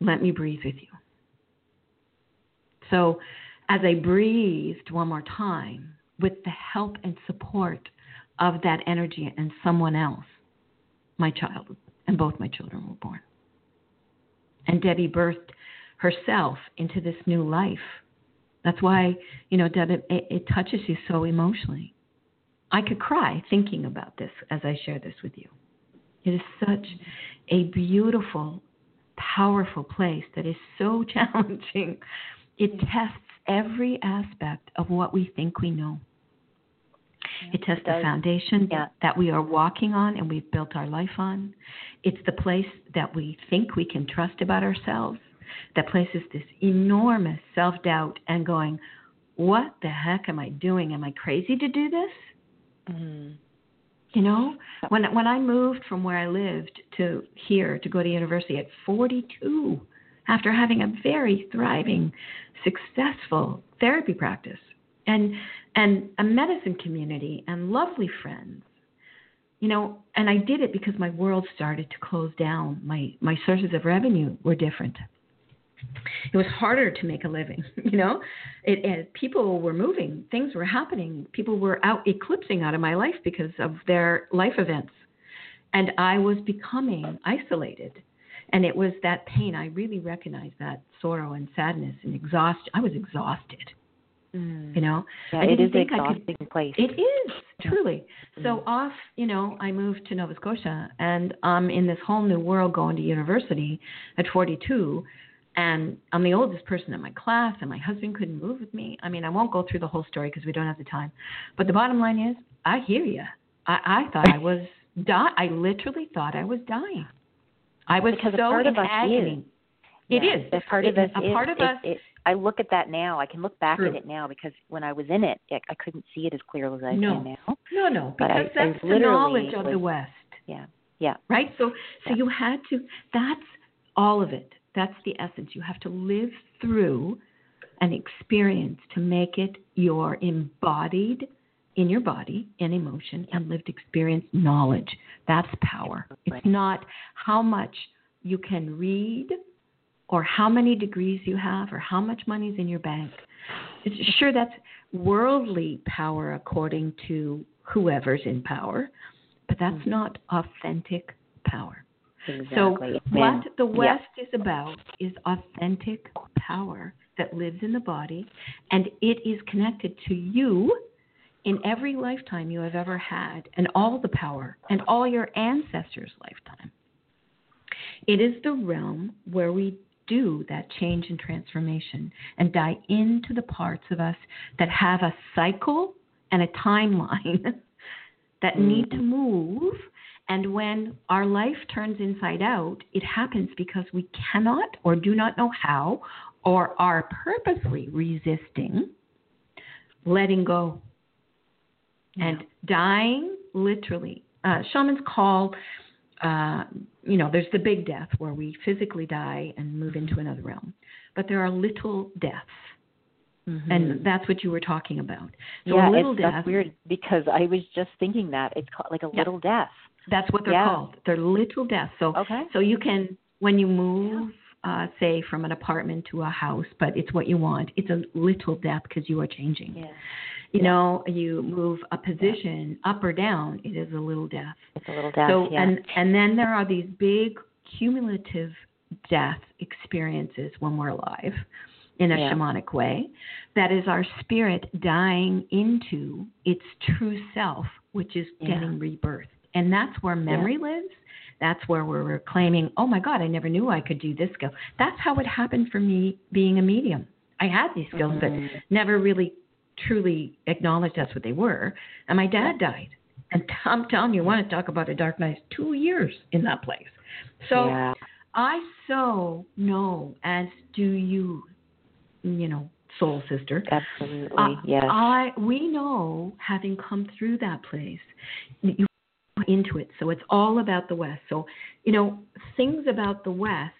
"Let me breathe with you." So, as I breathed one more time with the help and support of that energy and someone else, my child and both my children were born. And Debbie birthed herself into this new life. That's why, you know, Deb, it, it touches you so emotionally. I could cry thinking about this as I share this with you. It is such a beautiful, powerful place that is so challenging. It tests every aspect of what we think we know. It tests the foundation yeah. that we are walking on and we've built our life on. It's the place that we think we can trust about ourselves that places this enormous self doubt and going, What the heck am I doing? Am I crazy to do this? Mm-hmm. You know, when when I moved from where I lived to here to go to university at 42, after having a very thriving, successful therapy practice and and a medicine community and lovely friends, you know, and I did it because my world started to close down. My my sources of revenue were different it was harder to make a living you know? It, it, people were moving things were happening. People were out eclipsing out of my life because of their life events. And i was becoming isolated. And it was that pain. I really recognized that sorrow and sadness and exhaustion i was exhausted mm. you know? Yeah, I it is think exhausting I could, place. It is truly. Mm. so off you know i moved to nova scotia and i'm in this whole new world going to university at 42 and I'm the oldest person in my class, and my husband couldn't move with me. I mean, I won't go through the whole story because we don't have the time. But the bottom line is, I hear you. I, I thought I was die. I literally thought I was dying. I was because so a part in of us agony. Is. It yeah, is. A part of it, us a is. part of it, us. It, I look at that now. I can look back True. at it now because when I was in it, I couldn't see it as clearly as I no. can now. No, no, But because I- I that's the knowledge of was- the West. Yeah, yeah. right? So, so Yeah. you had to. That's all of it. That's the essence. You have to live through an experience to make it your embodied in your body in emotion and lived experience knowledge. That's power. It's not how much you can read or how many degrees you have or how much money's in your bank. It's, sure, that's worldly power according to whoever's in power, but that's Mhm. not authentic power. Exactly. So, what the yeah. West is about is authentic power that lives in the body, and it is connected to you in every lifetime you have ever had, and all the power, and all your ancestors' lifetime. It is the realm where we do that change and transformation and dive into the parts of us that have a cycle and a timeline that need to mm-hmm. move. And when our life turns inside out, it happens because we cannot or do not know how or are purposely resisting letting go and dying literally. Uh, shamans call, uh, you know, there's the big death where we physically die and move into another realm, but there are little deaths, Mhm. and that's what you were talking about. So yeah, a little it's, death. that's weird because I was just thinking that it's called like a Yeah. little death. That's what they're Yeah. called. They're little deaths. So Okay. so you can when you move. Uh, say from an apartment to a house, but it's what you want. It's a little death because you are changing. Yeah, You know, you move a position up or down, it is a little death. it's a little death. So yeah. and and then there are these big cumulative death experiences when we're alive in a Yeah. shamanic way. That is our spirit dying into its true self, which is Yeah. getting rebirthed. And that's where memory lives. That's where we're reclaiming, oh my God, I never knew I could do this skill. That's how it happened for me being a medium. I had these skills, Mhm. but never really truly acknowledged that's what they were. And my dad died. And I'm telling you, want to talk about a dark night, two years in that place. So yeah. I so know, as do you, you know, soul sister. Absolutely. Uh, yes. I we know, having come through that place, you into it. So it's all about the West. So you know, things about the West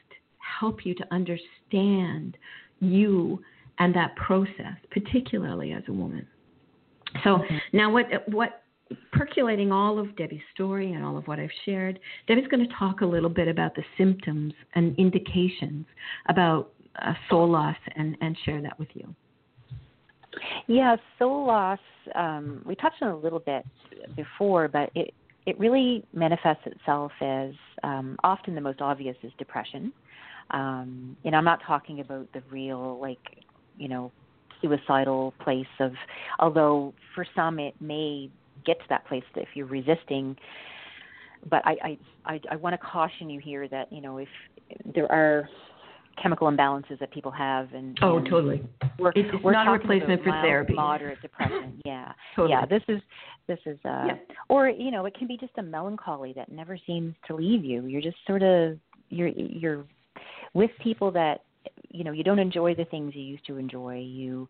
help you to understand you and that process, particularly as a woman. So mm-hmm. now, what what percolating all of Debbie's story and all of what I've shared, Debbie's going to talk a little bit about the symptoms and indications about uh, soul loss and, and share that with you. Yeah, soul loss. Um, we touched on a little bit before, but it it really manifests itself as um, often the most obvious is depression. Um, and I'm not talking about the real like you know suicidal place of although for some it may get to that place if you're resisting but I, I I I want to caution you here that you know if there are chemical imbalances that people have and oh and totally we're, it's we're not a replacement for therapy moderate depression yeah totally. yeah this is this is uh yeah. or you know it can be just a melancholy that never seems to leave you. You're just sort of you're you're with people that you know you don't enjoy the things you used to enjoy. You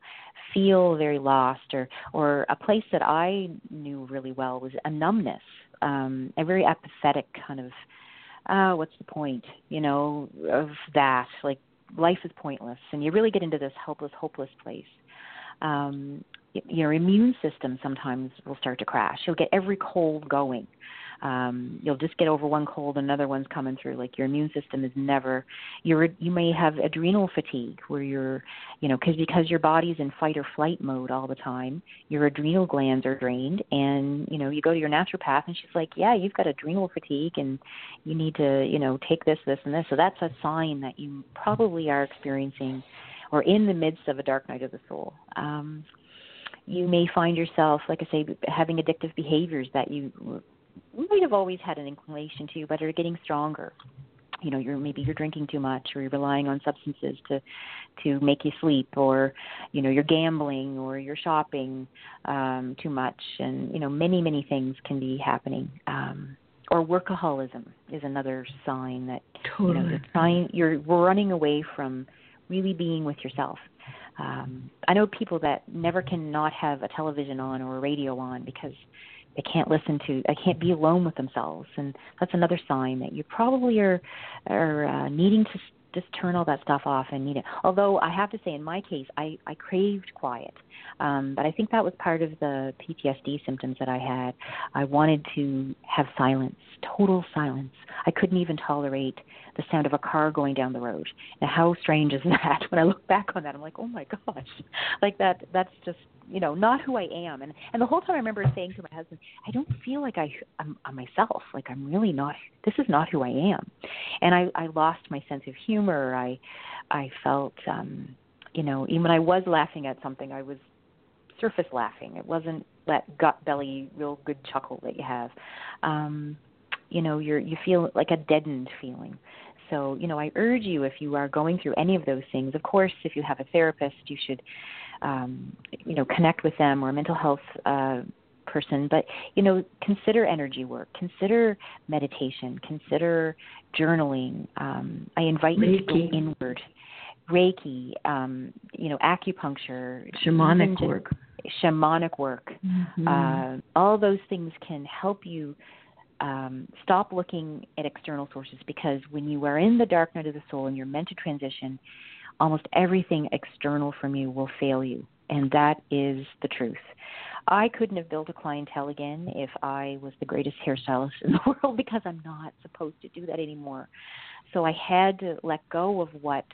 feel very lost or or a place that i knew really well was a numbness um a very apathetic kind of uh what's the point you know of that? Like life is pointless and you really get into this helpless hopeless place. Um your immune system sometimes will start to crash you'll get every cold going um, you'll just get over one cold, another one's coming through. Like your immune system is never. You're you may have adrenal fatigue where you're, you know, because because your body's in fight or flight mode all the time. Your adrenal glands are drained, and you know you go to your naturopath, and she's like, yeah, you've got adrenal fatigue, and you need to, you know, take this, this, and this. So that's a sign that you probably are experiencing, or in the midst of a dark night of the soul. Um, you may find yourself, like I say, having addictive behaviors that you might have always had an inclination to, but are getting stronger. You know, you're maybe you're drinking too much, or you're relying on substances to to make you sleep, or you know you're gambling, or you're shopping um, too much, and you know many many things can be happening. Um, or workaholism is another sign that totally. you know, you're trying you're running away from really being with yourself. Um, I know people that never can not have a television on or a radio on because they can't listen to they can't be alone with themselves. And that's another sign that you probably are are uh, needing to just turn all that stuff off and need it. Although i have to say in my case i i craved quiet. Um but i think that was part of the ptsd symptoms that i had. I wanted to have silence total silence. I couldn't even tolerate the sound of a car going down the road. Now how strange is that? When i look back on that i'm like oh my gosh. Like that that's just you know not who I am. And and the whole time I remember saying to my husband I don't feel like I I'm, I'm myself. Like I'm really not this is not who I am. And I I lost my sense of humor. I I felt um you know even when I was laughing at something I was surface laughing. It wasn't that gut belly real good chuckle that you have. Um you know you're you feel like a deadened feeling so you know i urge you if you are going through any of those things of course if you have a therapist you should um, you know connect with them or a mental health uh, person. But you know consider energy work consider meditation consider journaling. Um, i invite reiki. you to go inward. Reiki um, you know acupuncture shamanic work. shamanic work. Mm-hmm. uh, all those things can help you um, stop looking at external sources because when you are in the dark night of the soul and you're meant to transition almost everything external from you will fail you. And that is the truth. I couldn't have built a clientele again if I was the greatest hairstylist in the world because I'm not supposed to do that anymore. So I had to let go of what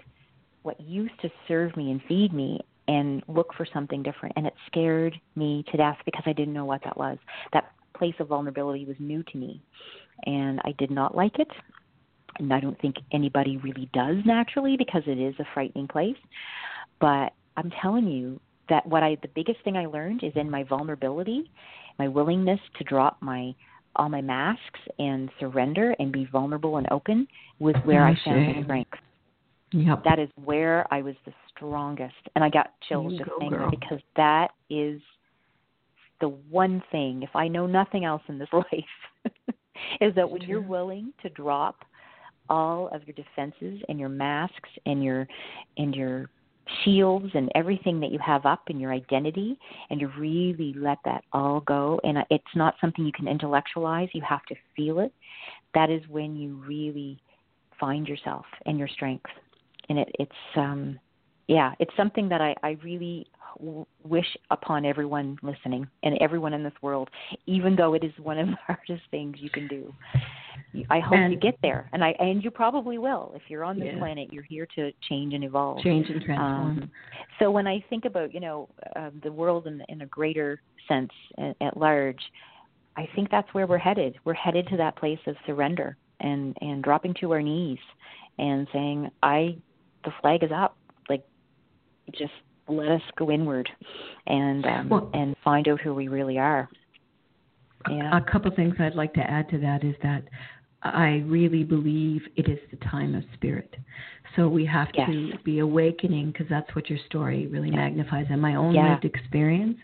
what used to serve me and feed me and look for something different and it scared me to death because I didn't know what that was. That place of vulnerability was new to me and I did not like it and I don't think anybody really does naturally because it is a frightening place. But I'm telling you that what I the biggest thing I learned is in my vulnerability, my willingness to drop my all my masks and surrender and be vulnerable and open was where I found my strength. Yep. That is where I was the strongest. And I got chills you just go, saying girl. that because that is the one thing, if I know nothing else in this life, is that when you're willing to drop all of your defenses and your masks and your and your shields and everything that you have up in your identity and you really let that all go and it's not something you can intellectualize you have to feel it that is when you really find yourself and your strength. And it it's um yeah it's something that i i really wish upon everyone listening and everyone in this world, even though it is one of the hardest things you can do. I hope And- you get there, and I and you probably will. If you're on this Yeah. planet, you're here to change and evolve. Change and transform. Um, so when I think about you know uh, the world in, in a greater sense at, at large, I think that's where we're headed. We're headed to that place of surrender and and dropping to our knees and saying, "I, the flag is up. Like, just let us go inward and um, Well- and find out who we really are." Yeah. A couple things I'd like to add to that is that I really believe it is the time of spirit. So we have to be awakening because that's what your story really Yeah. magnifies. And my own Yeah. lived experience,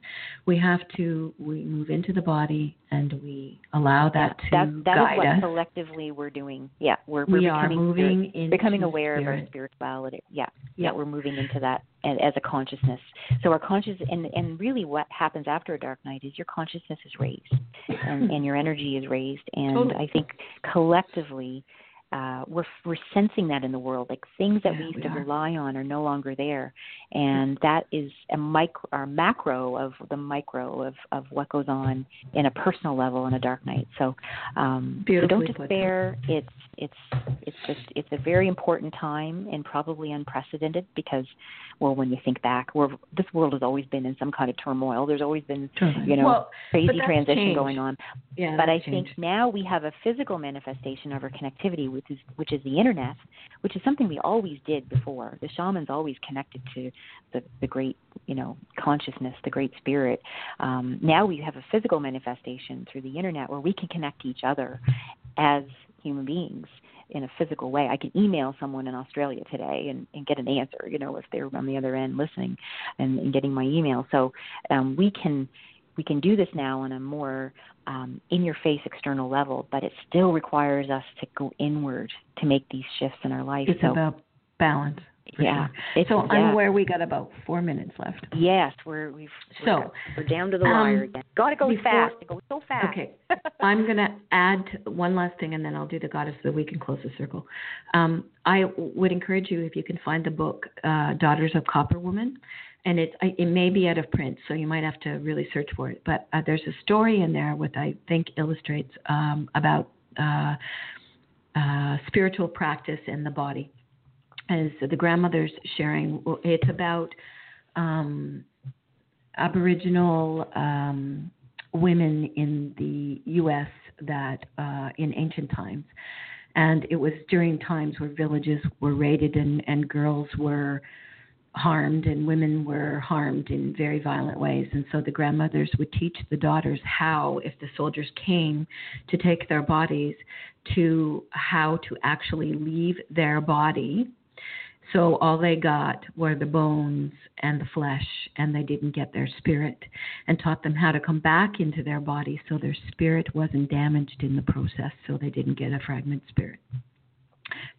we have to we move into the body and we allow that yeah, to that, that guide is what us. collectively we're doing. Yeah, we're, we we're are becoming moving spirit- into becoming aware of our spirituality. Yeah, Yeah. we're moving into that as, as a consciousness. So our conscious and and really what happens after a dark night is your consciousness is raised and, and your energy is raised, and Totally. I think collectively. Uh, we're we're sensing that in the world, like things that Yeah, we used we to are. rely on are no longer there, and that is a micro, or macro of the micro of of what goes on in a personal level in a dark night. So, um, so don't despair. It's it's it's just it's a very important time and probably unprecedented because, well, when you think back, we're, this world has always been in some kind of turmoil. There's always been you know well, crazy transition changed. going on. yeah, But I that's think now we have a physical manifestation of our connectivity, which is which is the internet, which is something we always did before. The shamans always connected to the the great you know consciousness, the great spirit. Um, now we have a physical manifestation through the internet where we can connect to each other as human beings in a physical way. I can email someone in Australia today and, and get an answer, you know, if they're on the other end listening and, and getting my email. So um, we can we can do this now on a more um, in your face external level, but it still requires us to go inward to make these shifts in our life. It's so about balance. yeah, sure. So yeah. I'm aware we got about four minutes left. Yes, we're we've So, we're, we're down to the um, wire again. Got to go before- fast. Goes so fast. Okay. I'm going to add one last thing and then I'll do the goddess of the week and close the circle. Um, I would encourage you, if you can find the book, uh, Daughters of Copper Woman. And it, it may be out of print, so you might have to really search for it. But uh, there's a story in there which I think illustrates um, about uh, uh, spiritual practice in the body. As the grandmother's sharing, it's about um, Aboriginal um, women in the U.S. that uh, in ancient times, and it was during times where villages were raided and, and girls were harmed and women were harmed in very violent ways. And so the grandmothers would teach the daughters how, if the soldiers came to take their bodies, to how to actually leave their body. So all they got were the bones and the flesh, and they didn't get their spirit, and taught them how to come back into their body so their spirit wasn't damaged in the process, so they didn't get a fragment spirit.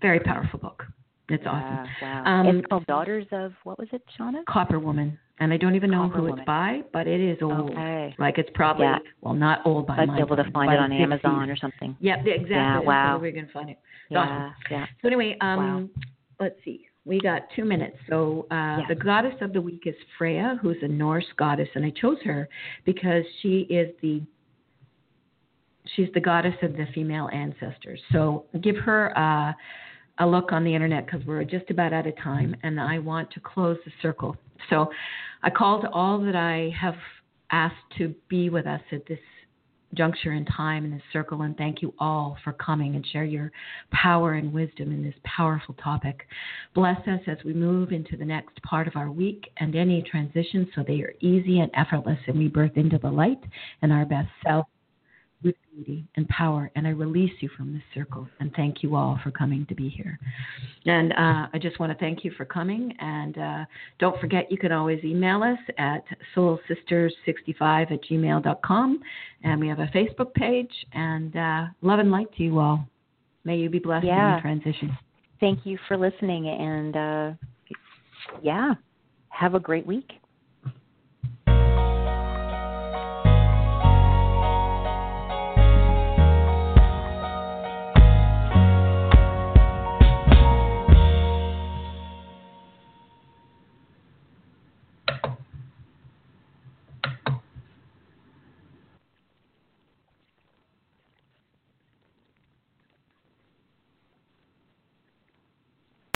Very powerful book. It's awesome. Wow. Um, it's called Daughters of what was it, Shauna? Copper Woman, and I don't even know Copper who Woman. it's by, but it is old. Okay. Like it's probably Yeah. well, not old by I'd be able to find it on the Amazon or something. Yeah, exactly. Yeah, wow. we can find it. It's Yeah, awesome. yeah. So anyway, um, Wow. let's see. We got two minutes. So uh, Yes. the goddess of the week is Freya, who's a Norse goddess, and I chose her because she is the she's the goddess of the female ancestors. So give her uh, a look on the internet because we're just about out of time, and I want to close the circle. So I call to all that I have asked to be with us at this juncture in time in this circle and thank you all for coming and share your power and wisdom in this powerful topic. Bless us as we move into the next part of our week and any transitions so they are easy and effortless and we birth into the light and our best self with beauty and power. And I release you from this circle and thank you all for coming to be here. And uh, I just want to thank you for coming. And uh, don't forget, you can always email us at soulsisters65 at gmail.com. And we have a Facebook page. And uh, love and light to you all. May you be blessed in Yeah. your transition. Thank you for listening and uh yeah, have a great week.